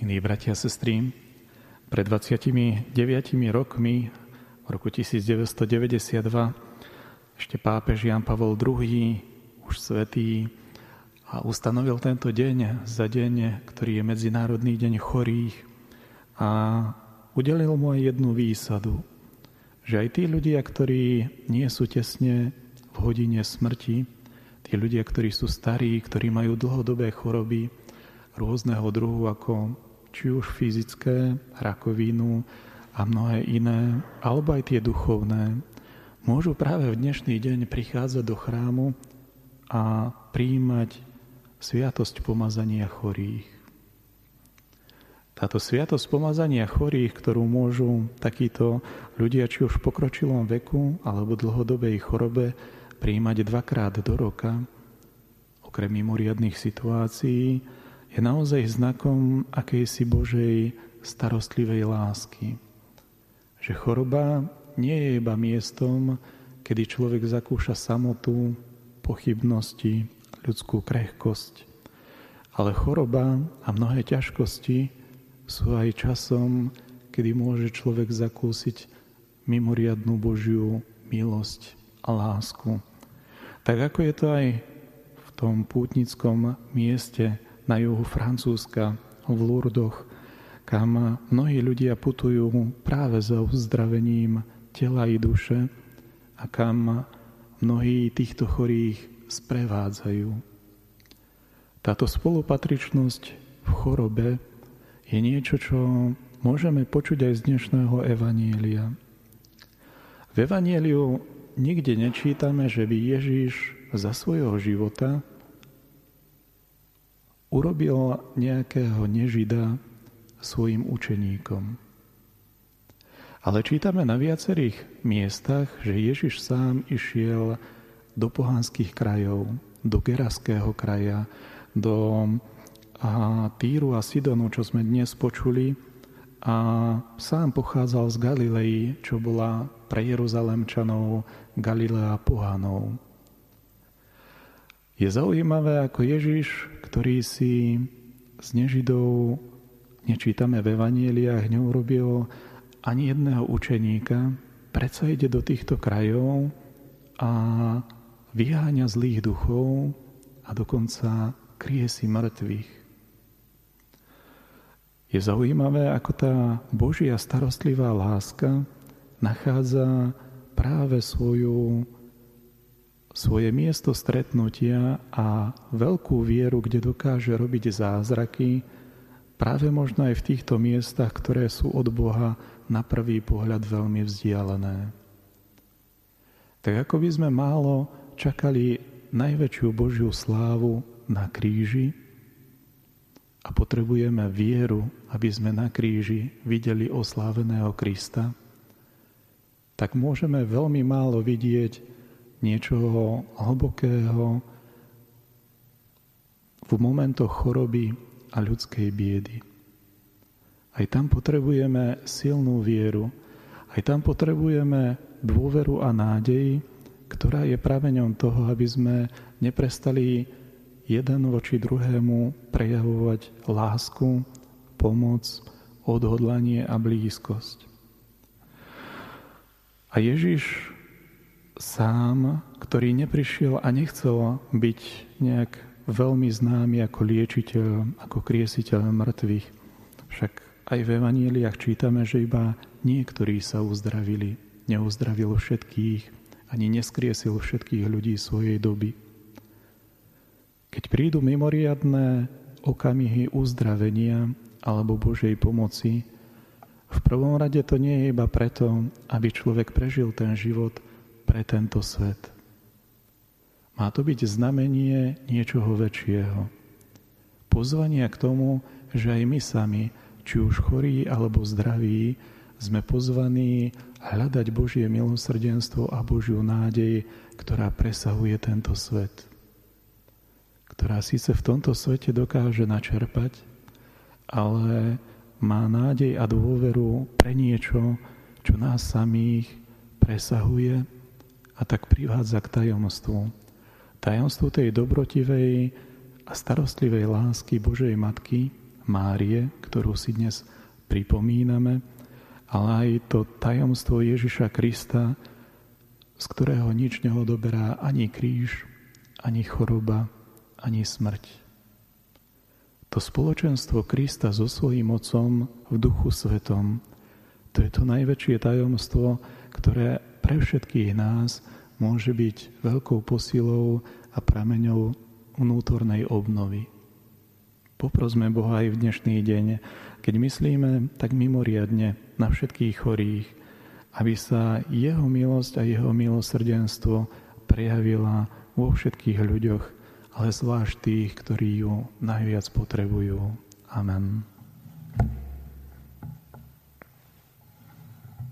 Milí bratia a sestry, pred 29 rokmi, v roku 1992, ešte pápež Jan Pavol II, už svetý, a ustanovil tento deň za deň, ktorý je Medzinárodný deň chorých a udelil mu aj jednu výsadu, že aj tí ľudia, ktorí nie sú tesne v hodine smrti, tí ľudia, ktorí sú starí, ktorí majú dlhodobé choroby rôzneho druhu, ako či už fyzické, rakovinu a mnohé iné, alebo aj tie duchovné, môžu práve v dnešný deň prichádzať do chrámu a príjmať sviatosť pomazania chorých. Táto sviatosť pomazania chorých, ktorú môžu takíto ľudia, či už v pokročilom veku alebo dlhodobej chorobe, príjmať dvakrát do roka, okrem mimoriadných situácií, je naozaj znakom akejsi Božej starostlivej lásky. Že choroba nie je iba miestom, kedy človek zakúša samotu, pochybnosti, ľudskú krehkosť. Ale choroba a mnohé ťažkosti sú aj časom, kedy môže človek zakúsiť mimoriadnú Božiu milosť a lásku. Tak ako je to aj v tom pútnickom mieste, na juhu Francúzska, v Lourdoch, kam mnohí ľudia putujú práve za uzdravením tela i duše a kam mnohí týchto chorých sprevádzajú. Táto spolupatričnosť v chorobe je niečo, čo môžeme počuť aj z dnešného evanielia. V evanieliu nikde nečítame, že by Ježiš za svojho života urobil nejakého nežida svojim učeníkom. Ale čítame na viacerých miestach, že Ježiš sám išiel do pohanských krajov, do Geraského kraja, do a Týru a Sidonu, čo sme dnes počuli, a sám pochádzal z Galilei, čo bola pre Jeruzalemčanov Galilea pohanov. Je zaujímavé, ako Ježiš, ktorý si z nežidov, nečítame v evanieliách, neurobil ani jedného učeníka, predsa ide do týchto krajov a vyháňa zlých duchov a dokonca kryje si mŕtvych. Je zaujímavé, ako tá Božia starostlivá láska nachádza práve svoju svoje miesto stretnutia a veľkú vieru, kde dokáže robiť zázraky, práve možno aj v týchto miestach, ktoré sú od Boha na prvý pohľad veľmi vzdialené. Tak ako by sme málo čakali najväčšiu Božiu slávu na kríži a potrebujeme vieru, aby sme na kríži videli osláveného Krista, tak môžeme veľmi málo vidieť niečoho hlbokého v momentoch choroby a ľudskej biedy. Aj tam potrebujeme silnú vieru, aj tam potrebujeme dôveru a nádej, ktorá je praveňom toho, aby sme neprestali jeden voči druhému prejavovať lásku, pomoc, odhodlanie a blízkosť. A Ježiš sám, ktorý neprišiel a nechcel byť nejak veľmi známy ako liečiteľ, ako kriesiteľ mŕtvych. Však aj v Evanieliach čítame, že iba niektorí sa uzdravili. Neuzdravil všetkých, ani neskriesil všetkých ľudí svojej doby. Keď prídu mimoriadné okamihy uzdravenia alebo Božej pomoci, v prvom rade to nie je iba preto, aby človek prežil ten život – pre tento svet. Má to byť znamenie niečoho väčšieho. Pozvania k tomu, že aj my sami, či už chorí alebo zdraví, sme pozvaní hľadať Božie milosrdenstvo a Božiu nádej, ktorá presahuje tento svet. Ktorá síce v tomto svete dokáže načerpať, ale má nádej a dôveru pre niečo, čo nás samých presahuje a tak privádza k tajomstvu. Tajomstvu tej dobrotivej a starostlivej lásky Božej Matky, Márie, ktorú si dnes pripomíname, ale aj to tajomstvo Ježiša Krista, z ktorého nič neodoberá ani kríž, ani choroba, ani smrť. To spoločenstvo Krista so svojím mocom v duchu svetom, to je to najväčšie tajomstvo, ktoré pre všetkých nás môže byť veľkou posilou a prameňou vnútornej obnovy. Poprosme Boha aj v dnešný deň, keď myslíme tak mimoriadne na všetkých chorých, aby sa Jeho milosť a Jeho milosrdenstvo prejavila vo všetkých ľuďoch, ale zvlášť tých, ktorí ju najviac potrebujú. Amen.